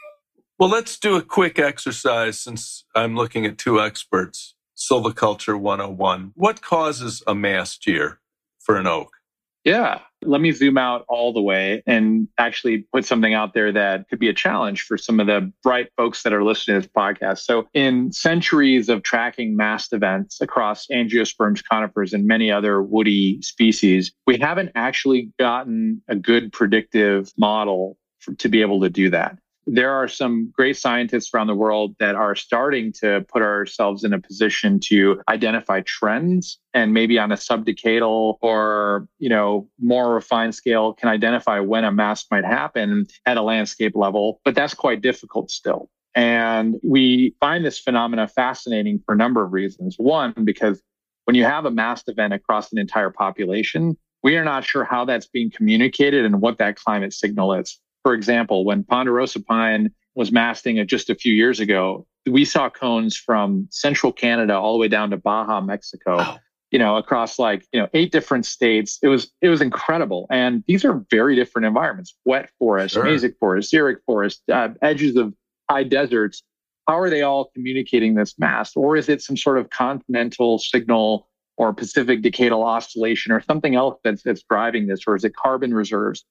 Well, let's do a quick exercise since I'm looking at two experts. Silviculture 101. What causes a mast year? For an oak? Yeah. Let me zoom out all the way and actually put something out there that could be a challenge for some of the bright folks that are listening to this podcast. So, in centuries of tracking mast events across angiosperms, conifers, and many other woody species, we haven't actually gotten a good predictive model for, to be able to do that there are some great scientists around the world that are starting to put ourselves in a position to identify trends and maybe on a subdecadal or you know more refined scale can identify when a mast might happen at a landscape level but that's quite difficult still. And we find this phenomena fascinating for a number of reasons. One because when you have a mast event across an entire population we are not sure how that's being communicated and what that climate signal is for example, when Ponderosa pine was masting just a few years ago, we saw cones from central Canada all the way down to Baja, Mexico. Oh. You know, across like you know eight different states. It was it was incredible, and these are very different environments: wet forest, sure. mesic forest, xeric forest, uh, edges of high deserts. How are they all communicating this mast, or is it some sort of continental signal or Pacific decadal oscillation or something else that's that's driving this, or is it carbon reserves?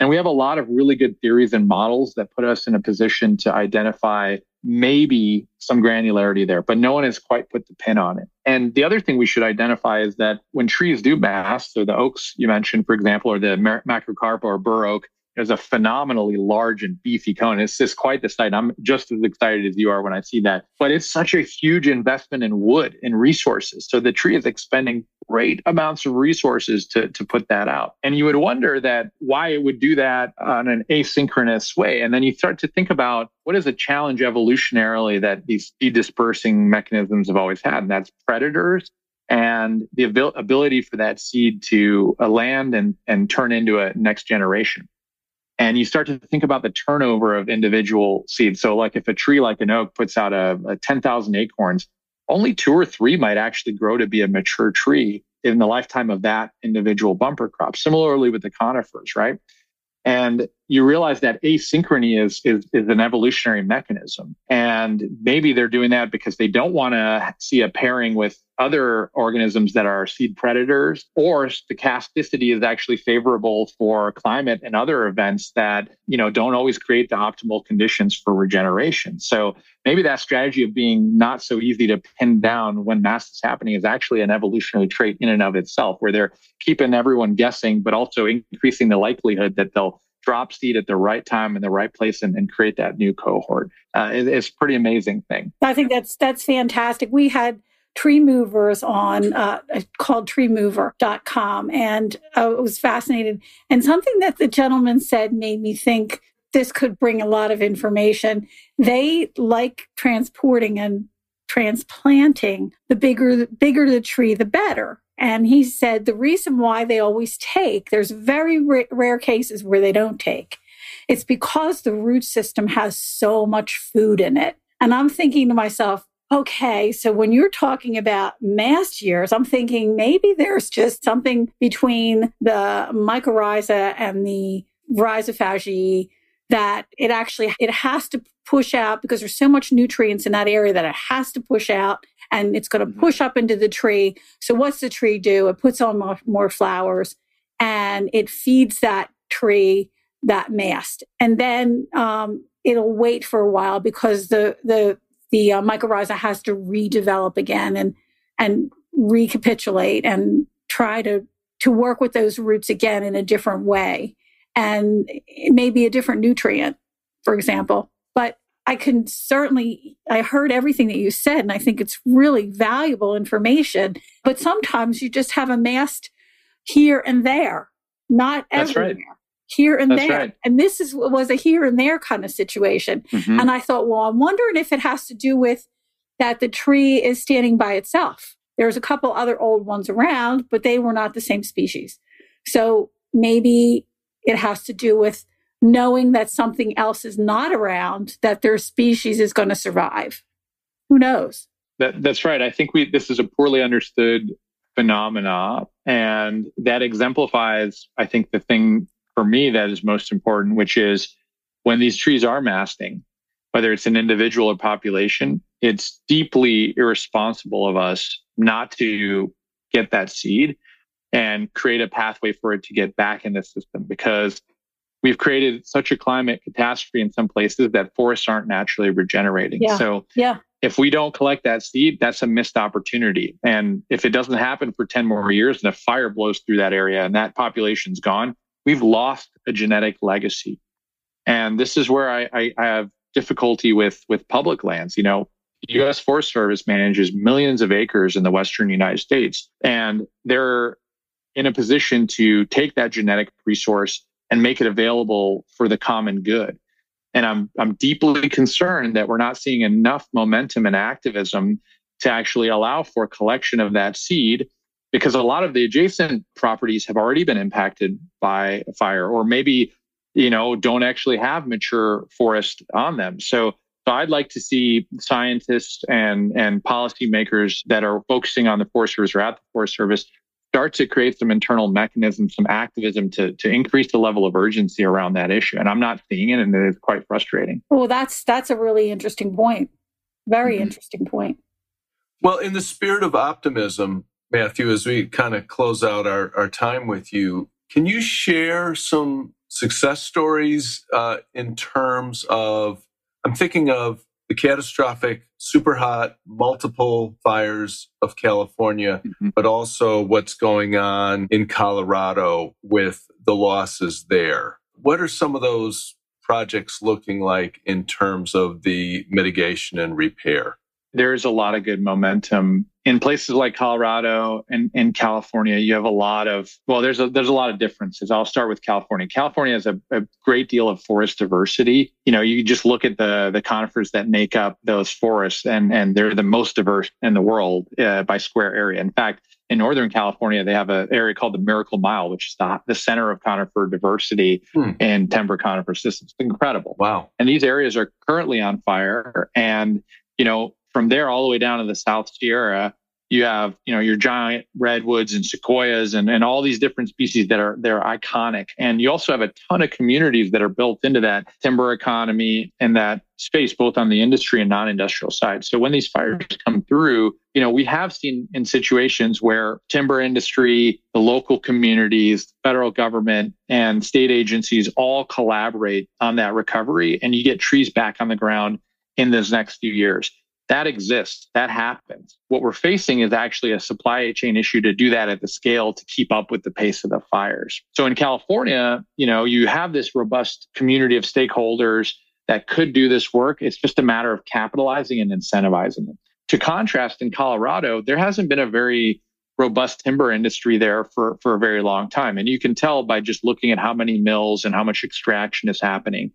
And we have a lot of really good theories and models that put us in a position to identify maybe some granularity there, but no one has quite put the pin on it. And the other thing we should identify is that when trees do mast, so the oaks you mentioned, for example, or the macrocarpa or bur oak, is a phenomenally large and beefy cone. It's just quite the sight. I'm just as excited as you are when I see that. But it's such a huge investment in wood and resources. So the tree is expending great amounts of resources to, to put that out. And you would wonder that why it would do that on an asynchronous way. And then you start to think about what is a challenge evolutionarily that these seed dispersing mechanisms have always had, and that's predators and the ability for that seed to uh, land and, and turn into a next generation. And you start to think about the turnover of individual seeds. So, like if a tree like an oak puts out a, a 10,000 acorns, only two or three might actually grow to be a mature tree in the lifetime of that individual bumper crop. Similarly with the conifers, right? And you realize that asynchrony is, is, is an evolutionary mechanism. And maybe they're doing that because they don't want to see a pairing with other organisms that are seed predators, or stochasticity is actually favorable for climate and other events that, you know, don't always create the optimal conditions for regeneration. So maybe that strategy of being not so easy to pin down when mast is happening is actually an evolutionary trait in and of itself, where they're keeping everyone guessing, but also increasing the likelihood that they'll drop seed at the right time in the right place and, and create that new cohort. Uh, it, it's pretty amazing thing. I think that's that's fantastic. We had tree movers on uh, called treemover.com and uh, I was fascinated. And something that the gentleman said made me think this could bring a lot of information. They like transporting and transplanting the bigger the bigger the tree the better and he said the reason why they always take, there's very rare cases where they don't take. It's because the root system has so much food in it. And I'm thinking to myself, okay, so when you're talking about mast years, I'm thinking maybe there's just something between the mycorrhiza and the rhizophagy that it actually it has to push out because there's so much nutrients in that area that it has to push out and it's going to mm-hmm. push up into the tree. So what's the tree do? It puts on more, more flowers and it feeds that tree that mast. And then um, it'll wait for a while because the the the uh, mycorrhiza has to redevelop again and and recapitulate and try to to work with those roots again in a different way and maybe a different nutrient, for example. But I can certainly, I heard everything that you said, and I think it's really valuable information. But sometimes you just have amassed here and there, not That's everywhere. right. Here and That's there. right. And this is was a here and there kind of situation. Mhm. And I thought, well, I'm wondering if it has to do with that the tree is standing by itself. There's a couple other old ones around, but they were not the same species. So maybe it has to do with knowing that something else is not around, that their species is going to survive. Who knows? That, that's right. I think we this is a poorly understood phenomena, and that exemplifies, I think, the thing for me that is most important, which is when these trees are masting, whether it's an individual or population, it's deeply irresponsible of us not to get that seed and create a pathway for it to get back in the system because we've created such a climate catastrophe in some places that forests aren't naturally regenerating. Yeah. So Yeah. if we don't collect that seed, that's a missed opportunity. And if it doesn't happen for 10 more years and a fire blows through that area and that population's gone, we've lost a genetic legacy. And this is where I, I, I have difficulty with, with public lands. You know, U.S. Forest Service manages millions of acres in the Western United States, and they're in a position to take that genetic resource and make it available for the common good. And I'm I'm deeply concerned that we're not seeing enough momentum and activism to actually allow for collection of that seed because a lot of the adjacent properties have already been impacted by fire or maybe you know don't actually have mature forest on them. So so I'd like to see scientists and and policymakers that are focusing on the Forest Service or at the Forest Service start to create some internal mechanisms, some activism to to increase the level of urgency around that issue. And I'm not seeing it, and it's quite frustrating. Well, that's that's a really interesting point. Very Mhm. interesting point. Well, in the spirit of optimism, Matthew, as we kind of close out our, our time with you, can you share some success stories uh, in terms of? I'm thinking of the catastrophic, super hot, multiple fires of California, Mhm. but also what's going on in Colorado with the losses there. What are some of those projects looking like in terms of the mitigation and repair? There's a lot of good momentum in places like Colorado and in California. You have a lot of well, there's a there's a lot of differences. I'll start with California. California has a, a great deal of forest diversity. You know, you just look at the the conifers that make up those forests, and and they're the most diverse in the world uh, by square area. In fact. In Northern California, they have an area called the Miracle Mile, which is the, the center of conifer diversity Hmm. in timber conifer systems. Incredible Wow. and these areas are currently on fire and you know from there all the way down to the south sierra you have you know your giant redwoods and sequoias and, and all these different species that are they're iconic. And you also have a ton of communities that are built into that timber economy and that space both on the industry and non-industrial side. So when these fires come through you know we have seen in situations where timber industry the local communities federal government and state agencies all collaborate on that recovery and you get trees back on the ground in those next few years that exists. That happens. What we're facing is actually a supply chain issue to do that at the scale to keep up with the pace of the fires. So in california you know you have this robust community of stakeholders that could do this work. It's just a matter of capitalizing and incentivizing them. To contrast in colorado there hasn't been a very robust timber industry there for, for a very long time. And you can tell by just looking at how many mills and how much extraction is happening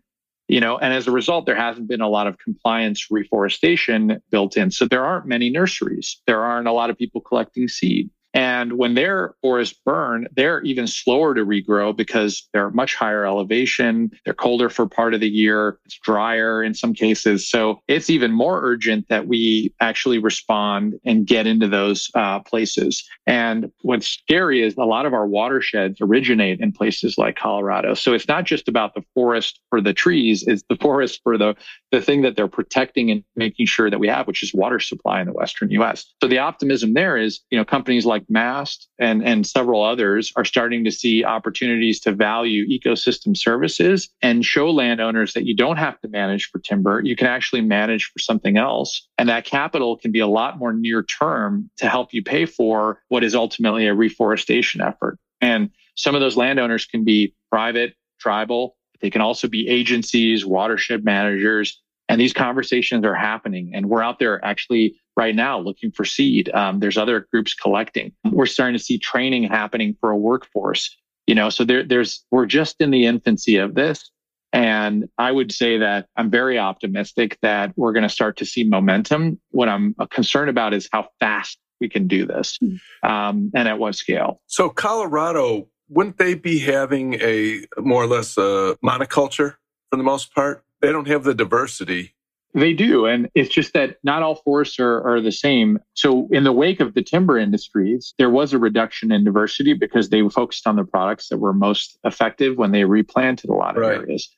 you know and as a result there hasn't been a lot of compliance reforestation built in. So there aren't many nurseries. There aren't a lot of people collecting seed and when their forests burn they're even slower to regrow because they're much higher elevation. They're colder for part of the year. It's drier in some cases. So it's even more urgent that we actually respond and get into those uh, places. And what's scary is a lot of our watersheds originate in places like colorado. So it's not just about the forest for the trees it's the forest for the the thing that they're protecting and making sure that we have which is water supply in the western us so the optimism there is you know companies like like Mast and, and several others are starting to see opportunities to value ecosystem services and show landowners that you don't have to manage for timber. You can actually manage for something else. And that capital can be a lot more near term to help you pay for what is ultimately a reforestation effort. And some of those landowners can be private, tribal. They can also be agencies, watershed managers. And these conversations are happening. And we're out there actually right now looking for seed. Um, there's other groups collecting. We're starting to see training happening for a workforce. You know, so there, there's we're just in the infancy of this. And I would say that I'm very optimistic that we're going to start to see momentum. What I'm concerned about is how fast we can do this hmm. um, and at what scale. So, Colorado, wouldn't they be having a more or less a monoculture for the most part? They don't have the diversity they do. And it's just that not all forests are, are the same. So, in the wake of the timber industries, there was a reduction in diversity because they focused on the products that were most effective when they replanted a lot of right. areas.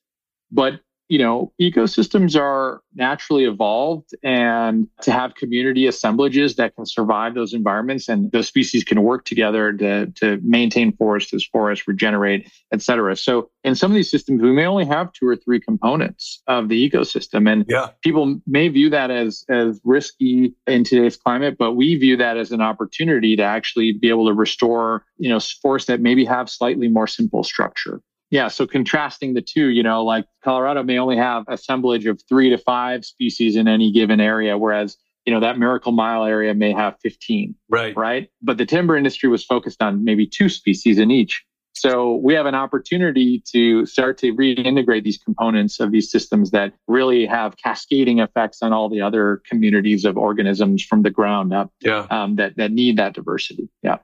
But you know, ecosystems are naturally evolved and to have community assemblages that can survive those environments and those species can work together to, to maintain forests as forests regenerate, et cetera. So in some of these systems, we may only have two or three components of the ecosystem. And yeah. people may view that as, as risky in today's climate, but we view that as an opportunity to actually be able to restore, you know, forests that maybe have slightly more simple structure. Yeah. So contrasting the two, you know, like Colorado may only have assemblage of three to five species in any given area, whereas, you know, that Miracle Mile area may have 15. Right. Right. But the timber industry was focused on maybe two species in each. So we have an opportunity to start to reintegrate these components of these systems that really have cascading effects on all the other communities of organisms from the ground up yeah. um, that, that need that diversity. Yeah.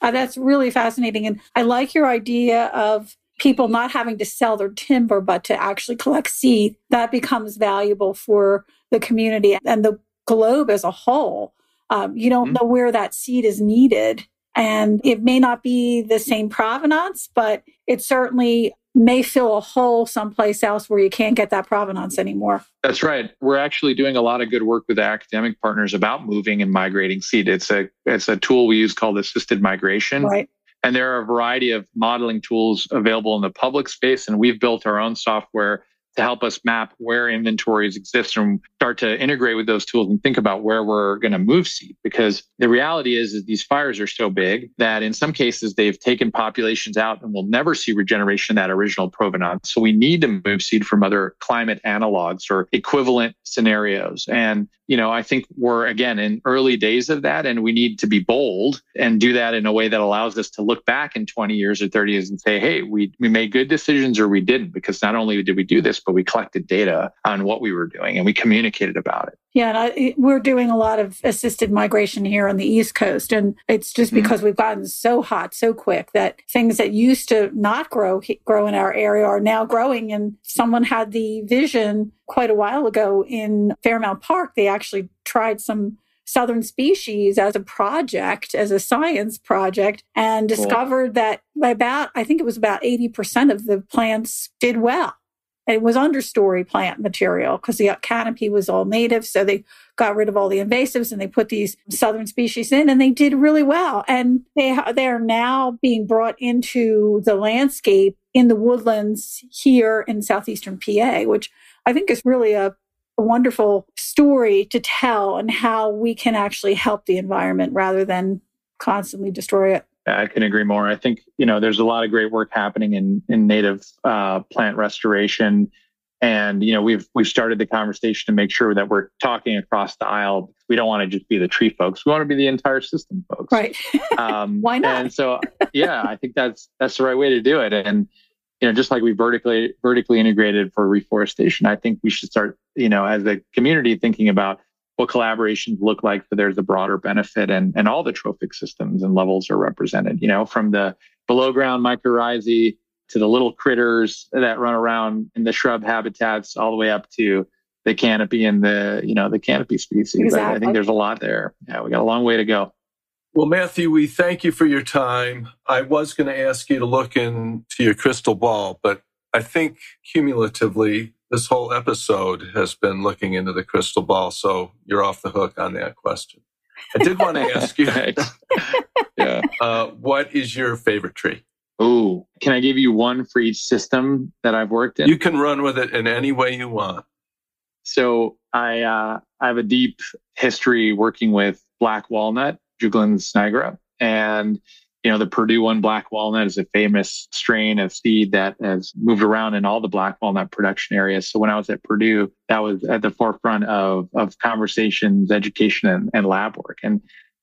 Uh, that's really fascinating. And I like your idea of people not having to sell their timber, but to actually collect seed, that becomes valuable for the community and the globe as a whole. Um, you don't mm-hmm. know where that seed is needed. And it may not be the same provenance, but it certainly may fill a hole someplace else where you can't get that provenance anymore. That's right. We're actually doing a lot of good work with academic partners about moving and migrating seed. It's a it's a tool we use called assisted migration. Right. And there are a variety of modeling tools available in the public space. And we've built our own software to help us map where inventories exist and start to integrate with those tools and think about where we're going to move seed. Because the reality is, is these fires are so big that in some cases they've taken populations out and we'll never see regeneration that original provenance. So we need to move seed from other climate analogs or equivalent scenarios. And you know, I think we're again in early days of that and we need to be bold and do that in a way that allows us to look back in 20 years or 30 years and say, hey, we, we made good decisions or we didn't, because not only did we do this, but we collected data on what we were doing and we communicated about it. Yeah, I, we're doing a lot of assisted migration here on the East Coast. And it's just mm-hmm. because mm-hmm. we've gotten so hot so quick that things that used to not grow, grow in our area are now growing. And someone had the vision quite a while ago in Fairmount Park. They actually tried some southern species as a project, as a science project, and discovered cool. that about, I think it was about 80% of the plants did well it was understory plant material because the canopy was all native. So they got rid of all the invasives and they put these southern species in and they did really well. And they, they are now being brought into the landscape in the woodlands here in southeastern PA, which I think is really a, a wonderful story to tell and how we can actually help the environment rather than constantly destroy it. I can agree more. I think you know there's a lot of great work happening in in native uh, plant restoration, and you know we've we've started the conversation to make sure that we're talking across the aisle. We don't want to just be the tree folks. We want to be the entire system folks. Right. Um, Why not? And so yeah, I think that's that's the right way to do it. And you know, just like we vertically vertically integrated for reforestation, I think we should start you know as a community thinking about what collaborations look like so there's a broader benefit and, and all the trophic systems and levels are represented, you know, from the below ground mycorrhizae to the little critters that run around in the shrub habitats all the way up to the canopy and the, you know, the canopy species. Exactly. I, I think there's a lot there. Yeah, we got a long way to go. Well, Matthew, we thank you for your time. I was going to ask you to look into your crystal ball, but I think cumulatively this whole episode has been looking into the crystal ball. So you're off the hook on that question. I did want to ask you, yeah. Uh, what is your favorite tree? Oh, can I give you one for each system that I've worked in? You can run with it in any way you want. So I uh, I have a deep history working with black walnut, Juglans nigra, and you know the Purdue one black walnut is a famous strain of seed that has moved around in all the black walnut production areas. So when I was at Purdue, that was at the forefront of of conversations, education, and, and lab work. And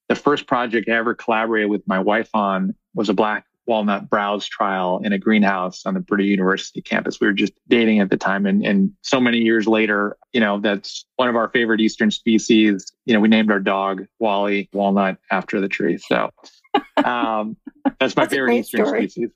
the first project I ever collaborated with my wife on was a black walnut browse trial in a greenhouse on the Purdue University campus. We were just dating at the time. And, and so many years later, you know, that's one of our favorite Eastern species. You know, we named our dog Wally Walnut after the tree. So um, that's my That's favorite Eastern story. species.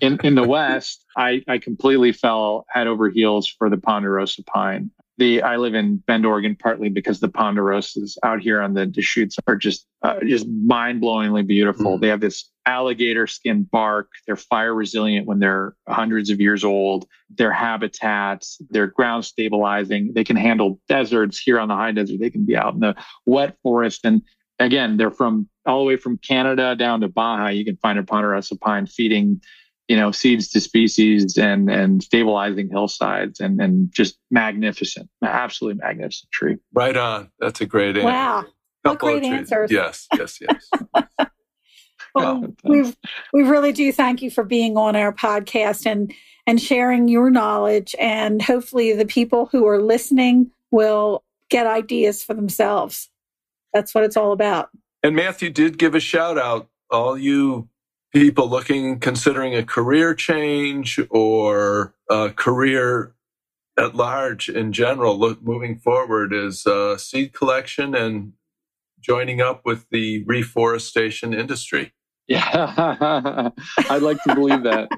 In, in the West, I, I completely fell head over heels for the ponderosa pine. The I live in Bend, Oregon, partly because the ponderosas out here on the Deschutes are just uh, just mind blowingly beautiful. Mhm. They have this alligator skin bark. They're fire resilient when they're hundreds of years old. Their habitats, they're ground stabilizing. They can handle deserts here on the high desert. They can be out in the wet forest. And again, they're from all the way from Canada down to Baja. You can find a ponderosa pine feeding you know, seeds to species and and stabilizing hillsides and and just magnificent, absolutely magnificent tree. Right on. That's a great answer. Wow. What great answers. Yes, yes, yes. Well, Well, we we really do thank you for being on our podcast and and sharing your knowledge and hopefully the people who are listening will get ideas for themselves. That's what it's all about. and Matthew did give a shout out. All you people looking, considering a career change or a career at large in general, look moving forward is uh, seed collection and joining up with the reforestation industry. Yeah, I'd like to believe that.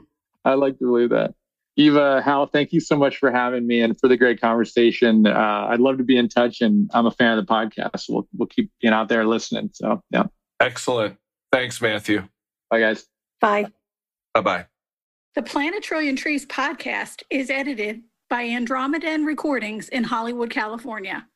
I'd like to believe that. Eva, Hal, thank you so much for having me and for the great conversation. Uh, I'd love to be in touch, and I'm a fan of the podcast. We'll we'll keep being out there listening. So yeah, Excellent. Thanks, Matthew. Bye guys. Bye. Bye bye. The Plant a Trillion Trees podcast is edited by Andromedan Recordings in Hollywood, California.